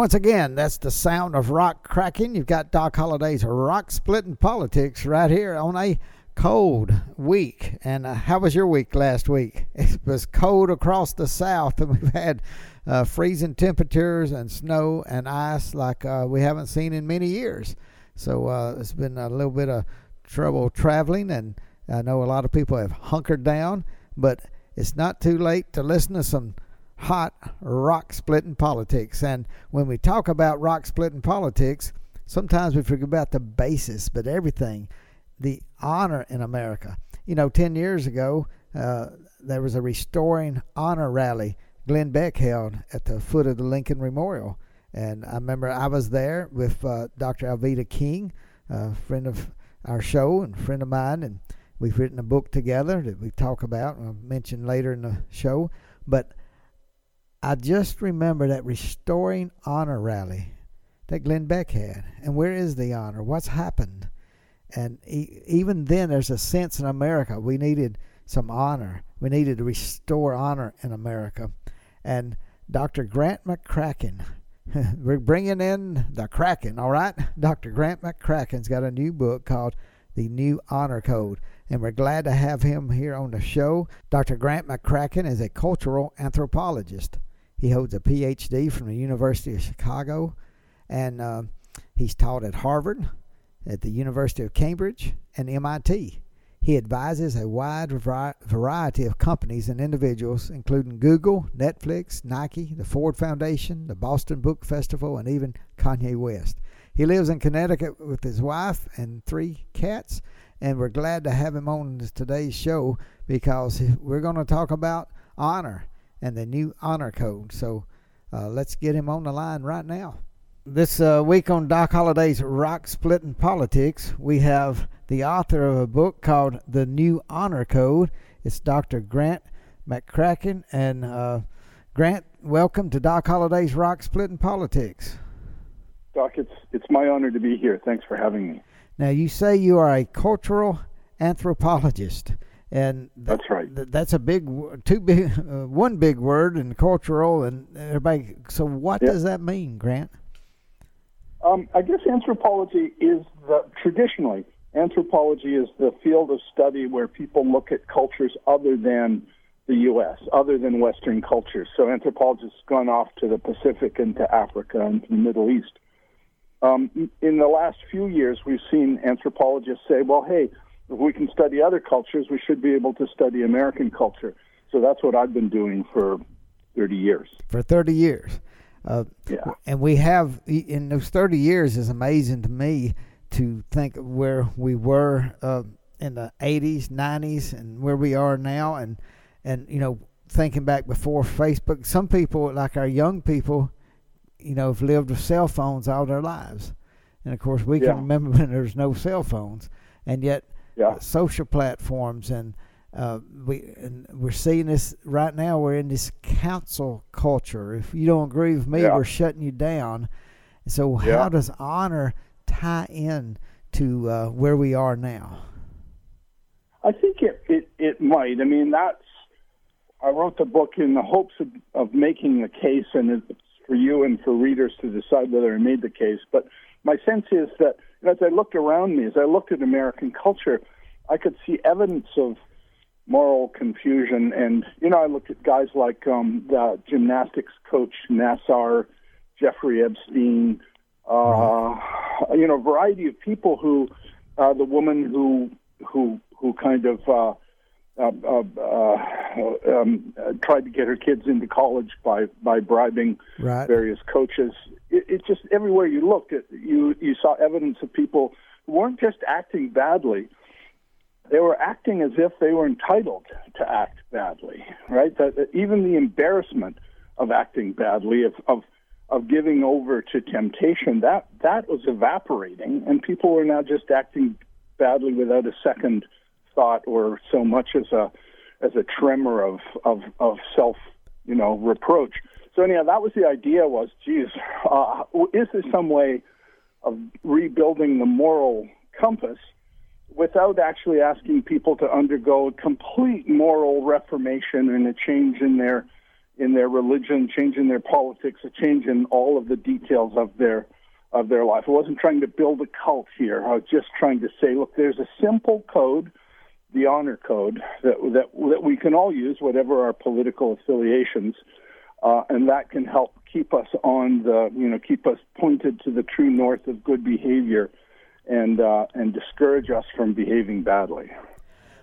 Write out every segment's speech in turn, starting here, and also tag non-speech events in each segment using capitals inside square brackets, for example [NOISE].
Once again, that's the sound of rock cracking. You've got Doc Holliday's rock splitting politics right here on a cold week. And uh, how was your week last week? [LAUGHS] It was cold across the south, and we've had uh, freezing temperatures and snow and ice like uh, we haven't seen in many years. So uh, it's been a little bit of trouble traveling, and I know a lot of people have hunkered down, but it's not too late to listen to some hot rock splitting politics. And when we talk about rock splitting politics, sometimes we forget about the basis, but everything, the honor in America. You know, 10 years ago, uh, there was a restoring honor rally Glenn Beck held at the foot of the Lincoln Memorial. And I remember I was there with uh, Dr. Alveda King, a friend of our show and friend of mine, and we've written a book together that we talk about. And I'll mention later in the show. But I just remember that restoring honor rally that Glenn Beck had. And where is the honor? What's happened? And even then, there's a sense in America we needed some honor. We needed to restore honor in America. And Dr. Grant McCracken, [LAUGHS] we're bringing in the Kraken, all right? Dr. Grant McCracken's got a new book called The New Honor Code and we're glad to have him here on the show. Dr. Grant McCracken is a cultural anthropologist. He holds a PhD from the University of Chicago, and uh, he's taught at Harvard, at the University of Cambridge, and MIT. He advises a wide variety of companies and individuals, including Google, Netflix, Nike, the Ford Foundation, the Boston Book Festival, and even Kanye West. He lives in Connecticut with his wife and three cats, and we're glad to have him on today's show because we're going to talk about honor and the new honor code. So uh, let's get him on the line right now. This uh, week on Doc Holliday's Rock Splitting Politics, we have the author of a book called The New Honor Code. It's Dr. Grant McCracken. And uh, Grant, welcome to Doc Holliday's Rock Splitting Politics. Doc, it's, it's my honor to be here. Thanks for having me. Now, you say you are a cultural anthropologist, and th- that's right. Th- that's a big, two big, [LAUGHS] uh, one big word and cultural, and everybody. So, what yeah. does that mean, Grant? Um, I guess anthropology is the traditionally anthropology is the field of study where people look at cultures other than the U.S., other than Western cultures. So anthropologists gone off to the Pacific and to Africa and to the Middle East. Um, in the last few years, we've seen anthropologists say, well, hey, if we can study other cultures, we should be able to study American culture. So that's what I've been doing for 30 years. For 30 years. Uh, yeah. And we have, in those 30 years, is amazing to me to think where we were uh, in the 80s, 90s, and where we are now. And, and, you know, thinking back before Facebook, some people, like our young people, you know, have lived with cell phones all their lives. And of course, we yeah. can remember [LAUGHS] when there's no cell phones, and yet yeah. social platforms and uh, we and we're seeing this right now. We're in this cancel culture. If you don't agree with me, yeah. we're shutting you down. So how does honor tie in to uh, where we are now? I think it, it it might. I mean, that's I wrote the book in the hopes of, of making the case, and it's for you and for readers to decide whether I made the case. But my sense is that as I looked around me, as I looked at American culture, I could see evidence of moral confusion. And, you know, I looked at guys like um, the gymnastics coach Nassar, Jeffrey Epstein, uh, you know, a variety of people who, uh, the woman who, who, who kind of, uh, uh, uh, uh, um, tried to get her kids into college by by bribing right. various coaches. It, it just everywhere you looked, it, you you saw evidence of people who weren't just acting badly; they were acting as if they were entitled to act badly. Right? That, that even the embarrassment of acting badly, of, of of giving over to temptation, that that was evaporating, and people were now just acting badly without a second thought or so much as a as a tremor of of, of self you know reproach. So anyhow, that was the idea. Was geez, uh, is there some way of rebuilding the moral compass without actually asking people to undergo a complete moral reformation and a change in their in their religion, change in their politics, a change in all of the details of their of their life. I wasn't trying to build a cult here. I was just trying to say, look, there's a simple code, the honor code, that that that we can all use, whatever our political affiliations, uh, and that can help keep us on the, you know, keep us pointed to the true north of good behavior, and uh, and discourage us from behaving badly.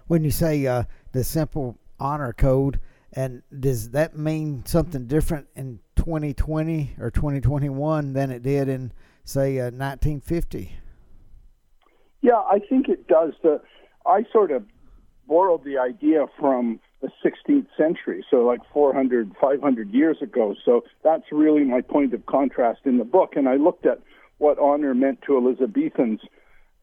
When you say uh, the simple honor code, and does that mean something different in 2020 or 2021 than it did in say, uh, 1950? Yeah, I think it does. The I sort of borrowed the idea from the 16th century, so like 400, 500 years ago. So that's really my point of contrast in the book. And I looked at what honor meant to Elizabethans.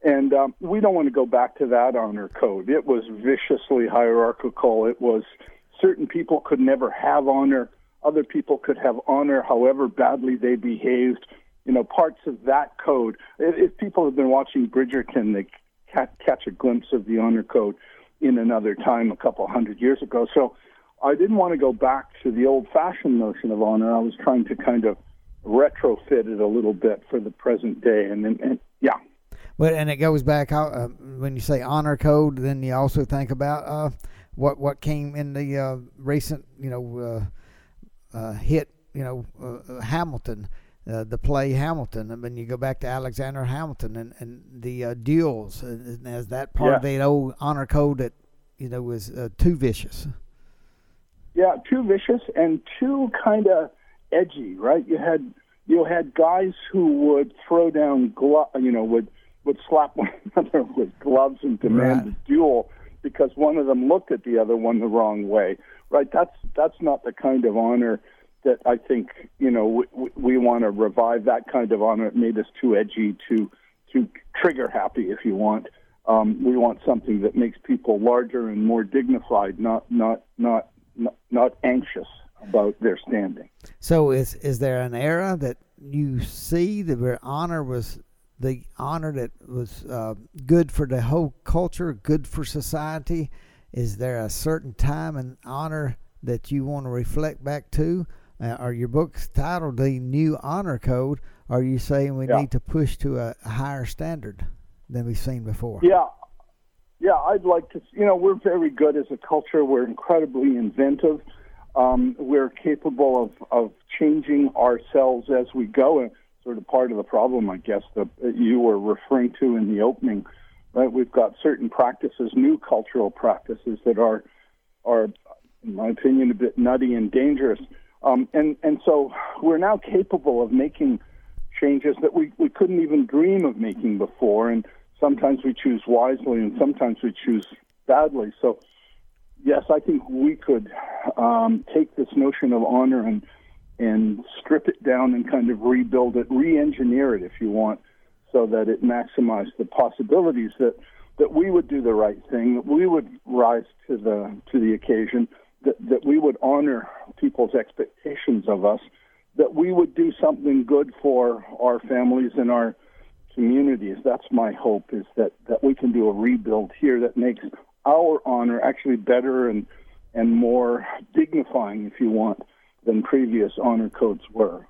And um, we don't want to go back to that honor code. It was viciously hierarchical. It was certain people could never have honor. Other people could have honor however badly they behaved you know, parts of that code. If, if people have been watching Bridgerton, they catch a glimpse of the honor code in another time a couple hundred years ago. So I didn't want to go back to the old fashioned notion of honor. I was trying to kind of retrofit it a little bit for the present day. And, and, and yeah. But and it goes back uh, when you say honor code, then you also think about uh, what what came in the uh, recent you know uh, uh, hit you know uh, Hamilton uh, the play Hamilton. I mean, you go back to Alexander Hamilton and and the uh, duels uh, as that part yeah. of the old honor code that you know was uh, too vicious. Yeah, too vicious and too kind of edgy, right? You had you had guys who would throw down glove, you know, would would slap [LAUGHS] one another with gloves and demand right. a duel because one of them looked at the other one the wrong way. Right? That's that's not the kind of honor that I think you know we, we want to revive that kind of honor. It made us too edgy, too too trigger happy, if you want. Um, we want something that makes people larger and more dignified, not not not not, not anxious about their standing. So, is is there an era that you see that where honor was the honor that was uh, good for the whole culture, good for society? Is there a certain time and honor that you want to reflect back to? Uh, or your book's titled "The New Honor Code," are you saying we yeah. need to push to a, a higher standard than we've seen before? Yeah, yeah. I'd like to. You know, we're very good as a culture. We're incredibly inventive. Um, we're capable of of changing ourselves as we go, and sort of part of the problem, I guess, that you were referring to in the opening. Right, we've got certain practices, new cultural practices that are are, in my opinion, a bit nutty and dangerous. Um, and, and so we're now capable of making changes that we, we couldn't even dream of making before. And sometimes we choose wisely and sometimes we choose badly. So, yes, I think we could um, take this notion of honor and, and strip it down and kind of rebuild it, re engineer it if you want, so that it maximized the possibilities that, that we would do the right thing, that we would rise to the, to the occasion that, that we would honor people's expectations of us, that we would do something good for our families and our communities. That's my hope is that, that we can do a rebuild here that makes our honor actually better and, and more dignifying, if you want, than previous honor codes were.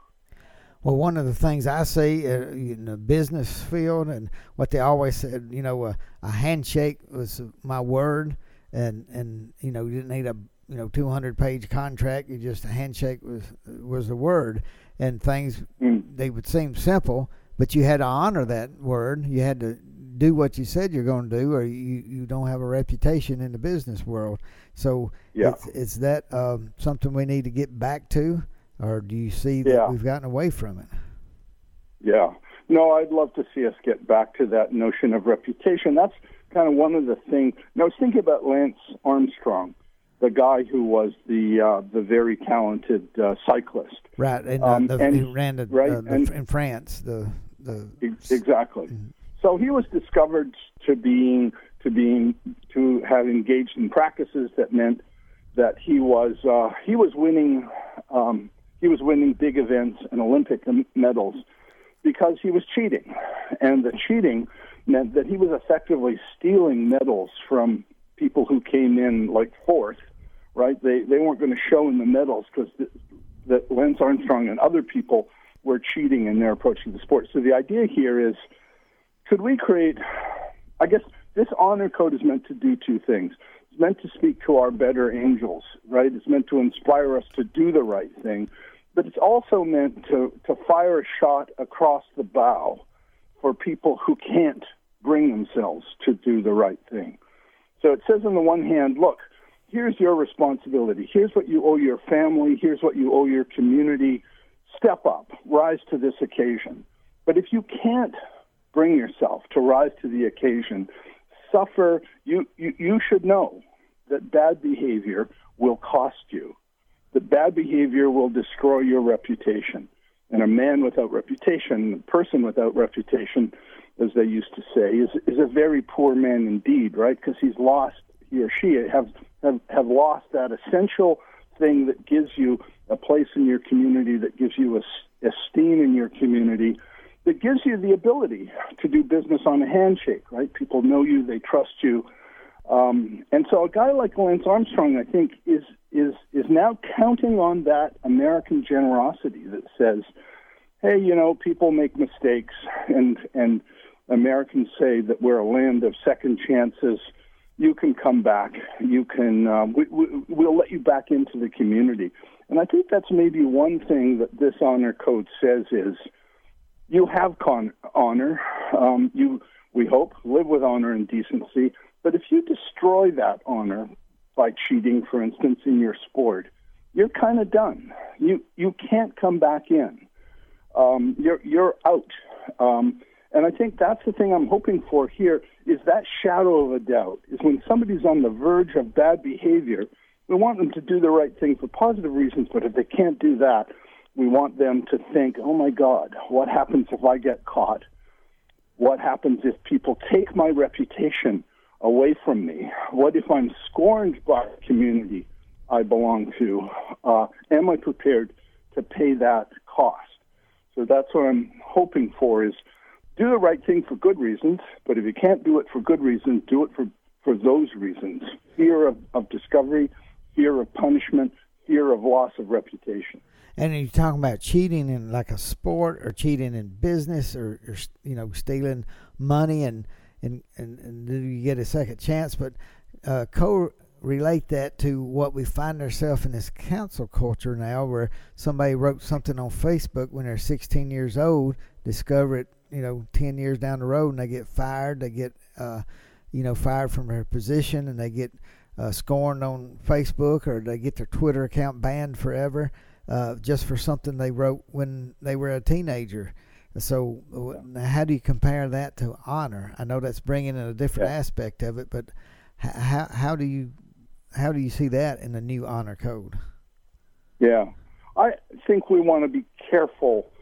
Well, one of the things I see uh, in the business field and what they always said, you know, uh, a handshake was my word, and and you know, you didn't need a you know 200 page contract you just a handshake was was the word and things mm. they would seem simple but you had to honor that word you had to do what you said you're going to do, or you, you don't have a reputation in the business world. So yeah. it's, it's that um, something we need to get back to, or do you see that Yeah. we've gotten away from it? Yeah. No, I'd love to see us get back to that notion of reputation. That's kind of one of the things. I was thinking about Lance Armstrong, the guy who was the uh, the very talented uh, cyclist. Right, and, Um, uh, the, and- he ran the, right, uh, the and- in France the the Exactly. So he was discovered to being to being to have engaged in practices that meant that he was uh, he was winning um, he was winning big events and Olympic medals because he was cheating, and the cheating meant that he was effectively stealing medals from people who came in like fourth. Right? They they weren't going to show in the medals because that Lance Armstrong and other people were cheating in their approach to the sport. So the idea here is could we create I guess this honor code is meant to do two things. It's meant to speak to our better angels, right? It's meant to inspire us to do the right thing, but it's also meant to, to fire a shot across the bow for people who can't bring themselves to do the right thing. So it says on the one hand, look, here's your responsibility. Here's what you owe your family. Here's what you owe your community. Step up, rise to this occasion. But if you can't bring yourself to rise to the occasion, suffer, you, you, you should know that bad behavior will cost you. That bad behavior will destroy your reputation. And a man without reputation, a person without reputation, as they used to say, is, is a very poor man indeed, right? Because he's lost, he or she have, have, have lost that essential thing that gives you a place in your community, that gives you a, esteem in your community, that gives you the ability to do business on a handshake, right? People know you, they trust you. Um, and so a guy like Lance Armstrong, I think, is, is, is now counting on that American generosity that says, hey, you know, people make mistakes, and, and Americans say that we're a land of second chances. You can come back. You can. Um, we, we, we'll let you back into the community. And I think that's maybe one thing that this honor code says is you have con- honor. Um, you, we hope, live with honor and decency. But if you destroy that honor by cheating, for instance, in your sport, you're kind of done. You you can't come back in. Um, you're you're out. Um, and I think that's the thing I'm hoping for here is that shadow of a doubt is when somebody's on the verge of bad behavior, we want them to do the right thing for positive reasons, but if they can't do that, we want them to think, oh my God, what happens if I get caught? What happens if people take my reputation away from me? What if I'm scorned by the community I belong to? Uh, am I prepared to pay that cost? So that's what I'm hoping for is do the right thing for good reasons, but if you can't do it for good reasons, do it for, for those reasons. Fear of, of discovery, fear of punishment, fear of loss of reputation. And you're talking about cheating in like a sport, or cheating in business, or, or you know, stealing money, and and and, and do you get a second chance? But uh, co-relate that to what we find ourselves in this cancel culture now, where somebody wrote something on Facebook when they're 16 years old, discover it, you know, 10 years down the road, and they get fired. They get, uh, you know, fired from their position, and they get uh, scorned on Facebook, or they get their Twitter account banned forever uh, just for something they wrote when they were a teenager. So, uh, how do you compare that to honor? I know that's bringing in a different Yeah. aspect of it, but how how do you how do you see that in the new honor code? Yeah, I think we want to be careful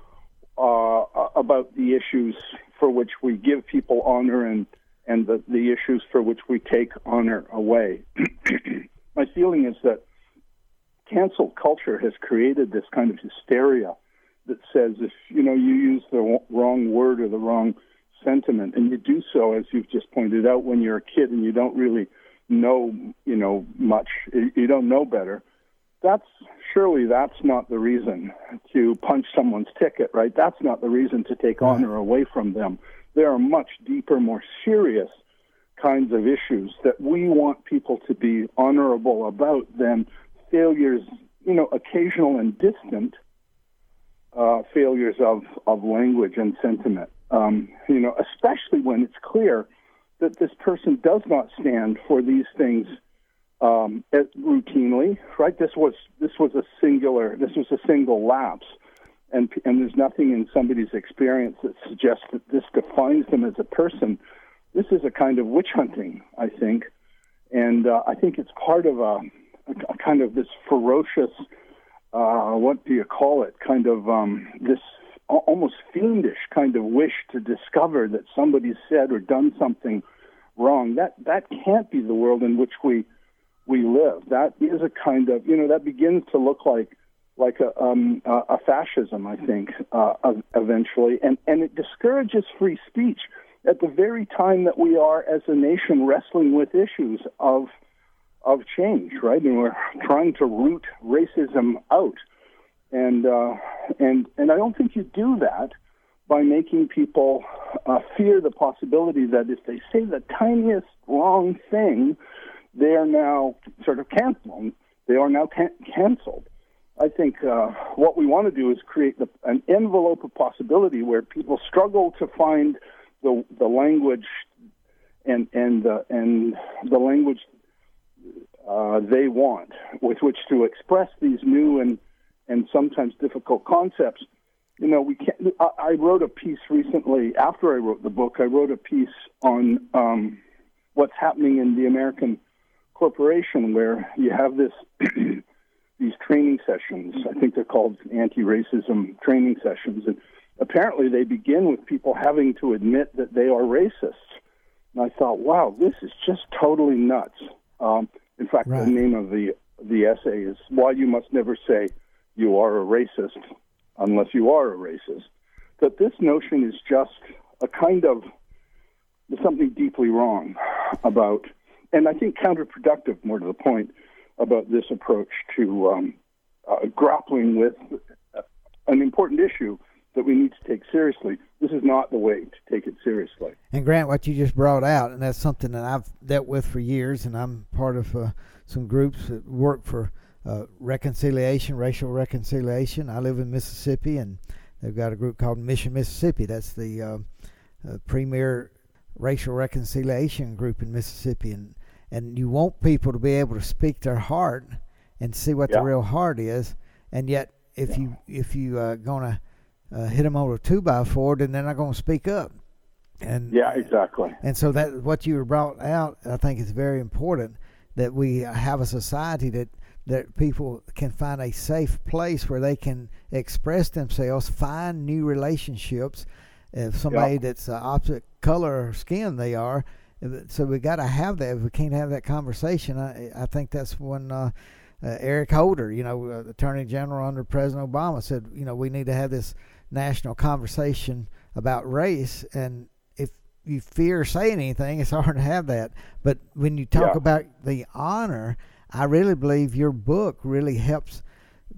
uh, about the issues for which we give people honor and and the, the issues for which we take honor away. [CLEARS THROAT] My feeling is that cancel culture has created this kind of hysteria that says if you know you use the wrong word or the wrong sentiment and you do so as you've just pointed out when you're a kid and you don't really know you know much you don't know better that's surely that's not the reason to punch someone's ticket right? That's not the reason to take honor away from them. There are much deeper more serious kinds of issues that we want people to be honorable about than failures you know occasional and distant uh, failures of, of language and sentiment. Um, you know, especially when it's clear that this person does not stand for these things um, routinely. Right? This was this was a singular. This was a single lapse, and and there's nothing in somebody's experience that suggests that this defines them as a person. This is a kind of witch hunting, I think, and uh, I think it's part of a, a kind of this ferocious. Uh, what do you call it? Kind of um, this almost fiendish kind of wish to discover that somebody said or done something wrong. That that can't be the world in which we we live. That is a kind of you know that begins to look like like a um, a fascism, I think, uh, eventually, and and it discourages free speech at the very time that we are as a nation wrestling with issues of of change, right? And we're trying to root racism out and uh, and and I don't think you do that by making people uh, fear the possibility that if they say the tiniest wrong thing, they are now sort of canceled. They are now can- canceled. I think uh, what we want to do is create the, an envelope of possibility where people struggle to find the the language and and uh, and the language uh, they want with which to express these new and and sometimes difficult concepts. You know, we can't. I, I wrote a piece recently after I wrote the book. I wrote a piece on um, what's happening in the American corporation, where you have this [CLEARS THROAT] these training sessions. I think they're called anti-racism training sessions, and apparently they begin with people having to admit that they are racist. And I thought, wow, this is just totally nuts. Um, in fact, right. the name of the the essay is "Why You Must Never Say you are a racist unless you are a racist. That this notion is just a kind of something deeply wrong about, and I think counterproductive, more to the point, about this approach to um, uh, grappling with an important issue that we need to take seriously. This is not the way to take it seriously. And Grant, what you just brought out, and that's something that I've dealt with for years, and I'm part of uh, some groups that work for uh, reconciliation, racial reconciliation. I live in Mississippi, and they've got a group called Mission Mississippi. That's the uh, uh, premier racial reconciliation group in Mississippi, and and you want people to be able to speak their heart and see what yeah. the real heart is, and yet if yeah. you if you uh, gonna uh, hit them over a two by four, then they're not gonna speak up. And yeah, exactly. And so that what you brought out, I think, is very important that we have a society that that people can find a safe place where they can express themselves, find new relationships. If somebody that's uh, opposite color or skin they are, so we got to have that. If we can't have that conversation, I, I think that's when uh, uh, Eric Holder, you know, uh, Attorney General under President Obama, said, you know, we need to have this national conversation about race. And if you fear saying anything, it's [LAUGHS] hard to have that. But when you talk yeah. about the honor I really believe your book really helps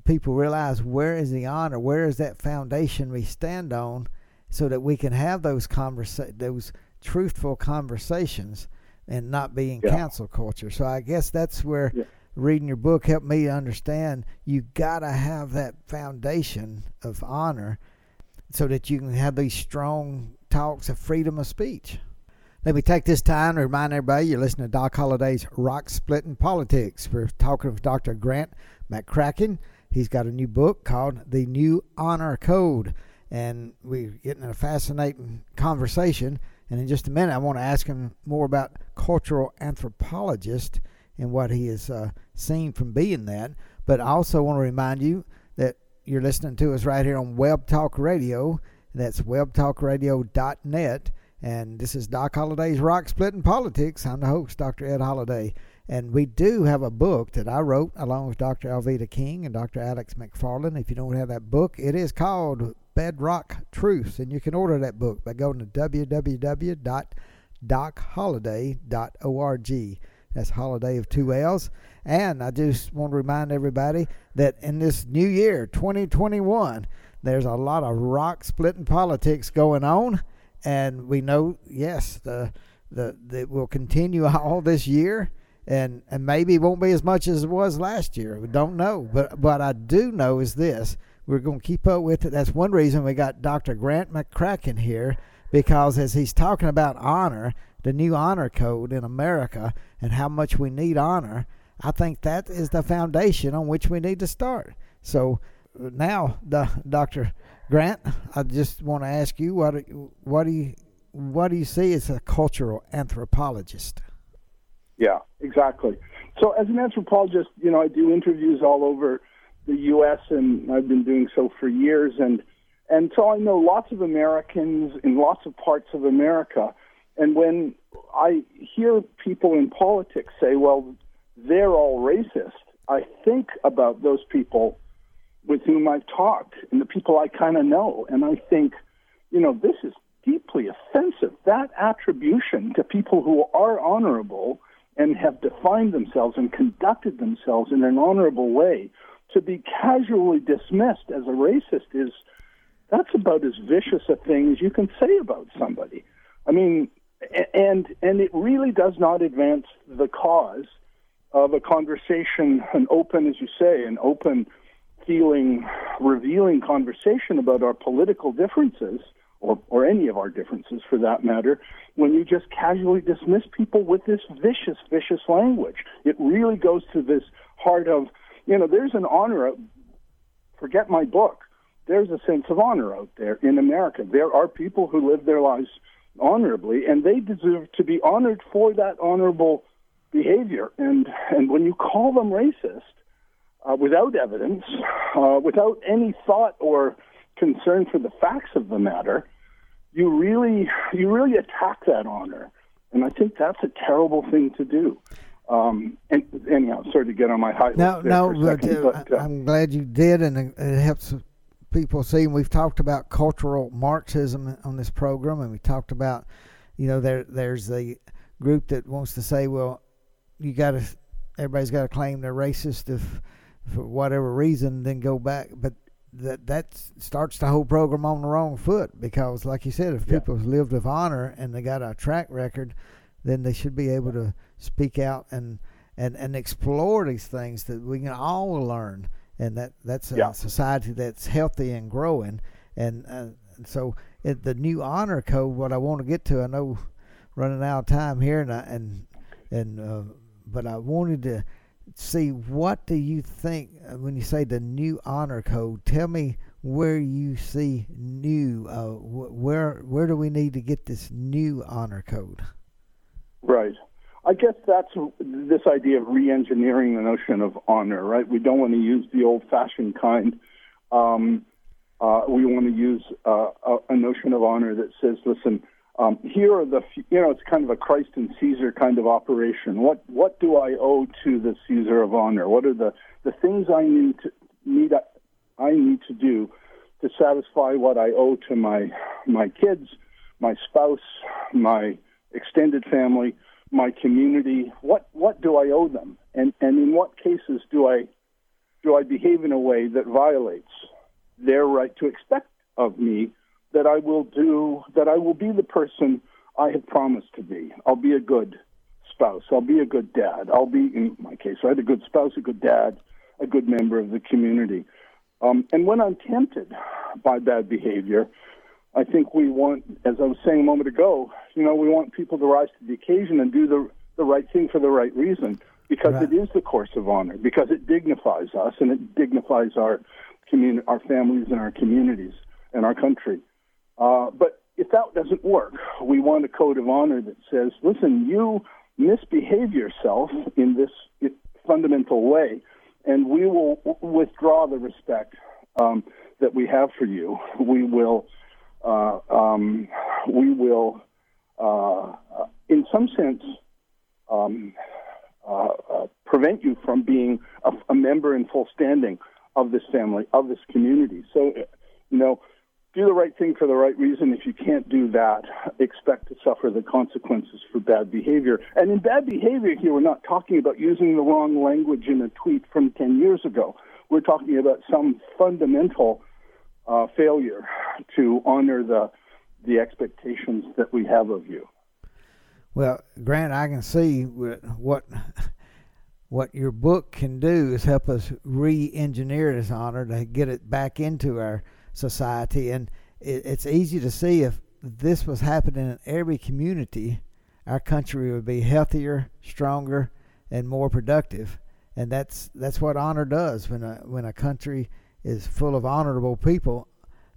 people realize where is the honor, where is that foundation we stand on, so that we can have those conversa- those truthful conversations and not be in yeah. cancel culture. So I guess that's where yeah. reading your book helped me understand you gotta have that foundation of honor so that you can have these strong talks of freedom of speech. Let me take this time to remind everybody you're listening to Doc Holliday's Rock Splitting Politics. We're talking with Dr. Grant McCracken. He's got a new book called The New Honor Code. And we're getting a fascinating conversation. And in just a minute, I want to ask him more about cultural anthropologist and what he has uh, seen from being that. But I also want to remind you that you're listening to us right here on Web Talk Radio. That's webtalkradio.net. And this is Doc Holliday's Rock Splitting Politics. I'm the host, Dr. Ed Holliday. And we do have a book that I wrote along with Dr. Alveda King and Dr. Alex McFarland. If you don't have that book, it is called Bedrock Truths. And you can order that book by going to www.docholliday.org. That's holiday of two L's. And I just want to remind everybody that in this new year, 2021, there's a lot of rock splitting politics going on and we know yes the the that will continue [LAUGHS] all this year and and maybe it won't be as much as it was last year we don't know but what i do know is this we're going to keep up with it that's one reason we got dr grant mccracken here because as he's talking about honor, the new honor code in America, and how much we need honor, I think that is the foundation on which we need to start. So now, Dr. Grant, I just want to ask you what what do you what do you see as a cultural anthropologist? Yeah, exactly. So as an anthropologist, you know, I do interviews all over the U.S. and I've been doing so for years, and and so I know lots of Americans in lots of parts of America. And when I hear people in politics say, "Well, they're all racist," I think about those people with whom I've talked and the people I kind of know, and I think, you know, this is deeply offensive. That attribution to people who are honorable and have defined themselves and conducted themselves in an honorable way to be casually dismissed as a racist is that's about as vicious a thing as you can say about somebody. I mean, and and it really does not advance the cause of a conversation, an open, as you say, an open, feeling, revealing conversation about our political differences or, or any of our differences for that matter, when you just casually dismiss people with this vicious, vicious language. It really goes to this heart of, you know, there's an honor, forget my book, there's a sense of honor out there in America. There are people who live their lives honorably, and they deserve to be honored for that honorable behavior. And, and when you call them racist, uh, without evidence, uh, without any thought or concern for the facts of the matter, you really you really attack that honor, and I think that's a terrible thing to do. Um, and anyhow, sorry to get on my high. No, no, but, second, uh, but uh, I'm glad you did, and it helps people see. And we've talked about cultural Marxism on this program, and we talked about, you know, there there's a group that wants to say, well, you got to, everybody's got to claim they're racist if for whatever reason, then go back, but that that starts the whole program on the wrong foot because, like you said, if yeah. people lived with honor and they got a track record, then they should be able to speak out and and and explore these things that we can all learn, and that that's a yeah. society that's healthy and growing, and. Uh, and so it, the new honor code. What I want to get to, I know, running out of time here, and I, and and uh, but I wanted to see what do you think uh, when you say the new honor code tell me where you see new uh, where where do we need to get this new honor code right i guess that's this idea of re-engineering the notion of honor right we don't want to use the old fashioned kind um, uh, we want to use uh, a, a notion of honor that says listen um, here are the, you know, it's kind of a Christ and Caesar kind of operation. What what do I owe to the Caesar of honor? What are the, the things I need to need I need to do to satisfy what I owe to my my kids, my spouse, my extended family, my community? What what do I owe them? And and in what cases do I do I behave in a way that violates their right to expect of me that I will do, that I will be the person I have promised to be. I'll be a good spouse. I'll be a good dad. I'll be, in my case, right, a good spouse, a good dad, a good member of the community. Um, and when I'm tempted by bad behavior, I think we want, as I was saying a moment ago, you know, we want people to rise to the occasion and do the, the right thing for the right reason because right. it is the course of honor, because it dignifies us and it dignifies our, our families and our communities and our country. Uh, but if that doesn't work, we want a code of honor that says, listen, you misbehave yourself in this fundamental way, and we will withdraw the respect um, that we have for you. We will, uh, um, we will, uh, in some sense, um, uh, uh, prevent you from being a, a member in full standing of this family, of this community. So, you know, do the right thing for the right reason. If you can't do that, expect to suffer the consequences for bad behavior. And in bad behavior here, we're not talking about using the wrong language in a tweet from 10 years ago. We're talking about some fundamental uh, failure to honor the, the expectations that we have of you. Well, Grant, I can see what what your book can do is help us re-engineer this honor to get it back into our society, and it, it's easy to see if this was happening in every community, our country would be healthier, stronger, and more productive. And that's that's what honor does. When a when a country is full of honorable people,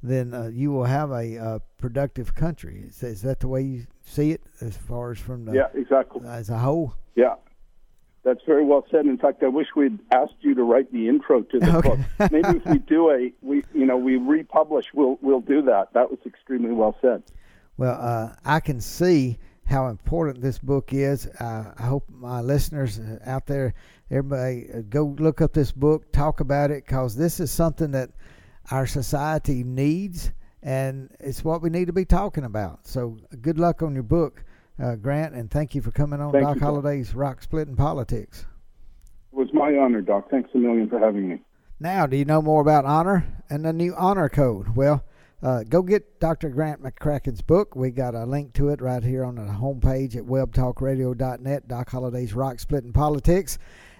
then uh, you will have a, a productive country. Is, is, that the way you see it, as far as from the yeah exactly as a whole? Yeah, that's very well said. In fact, I wish we'd asked you to write the intro to the Okay. book. Maybe if we do a we you know we republish, we'll we'll do that. That was extremely well said. Well, uh, I can see how important this book is. Uh, I hope my listeners uh, out there, everybody, uh, go look up this book, talk about it, because this is something that our society needs, and it's what we need to be talking about. So, good luck on your book, uh, Grant, and thank you for coming on Thank Doc you, Doc. Holliday's Rock Splitting Politics. It was my honor, Doc. Thanks a million for having me. Now, do you know more about honor and the new honor code? Well, uh, go get Dr. Grant McCracken's book. We got a link to it right here on the homepage at webtalkradio.net. Doc Holliday's Rock Splitting Politics.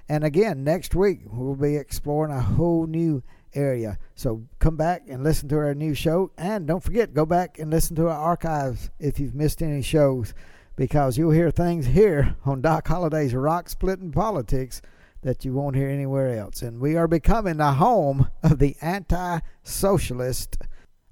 And again, next week we'll be exploring a whole new area. So come back and listen to our new show. And don't forget, go back and listen to our archives if you've missed any shows, because you'll hear things here on Doc Holliday's Rock Splitting Politics that you won't hear anywhere else. And we are becoming the home of the anti socialist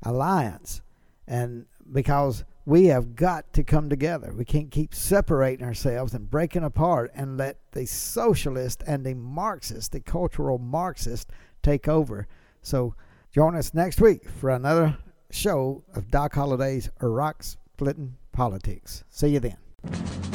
alliance. And because we have got to come together, we can't keep separating ourselves and breaking apart and let the socialist and the Marxist, the cultural Marxist, take over. So join us next week for another show of Doc Holliday's Rock Splitting Politics. See you then.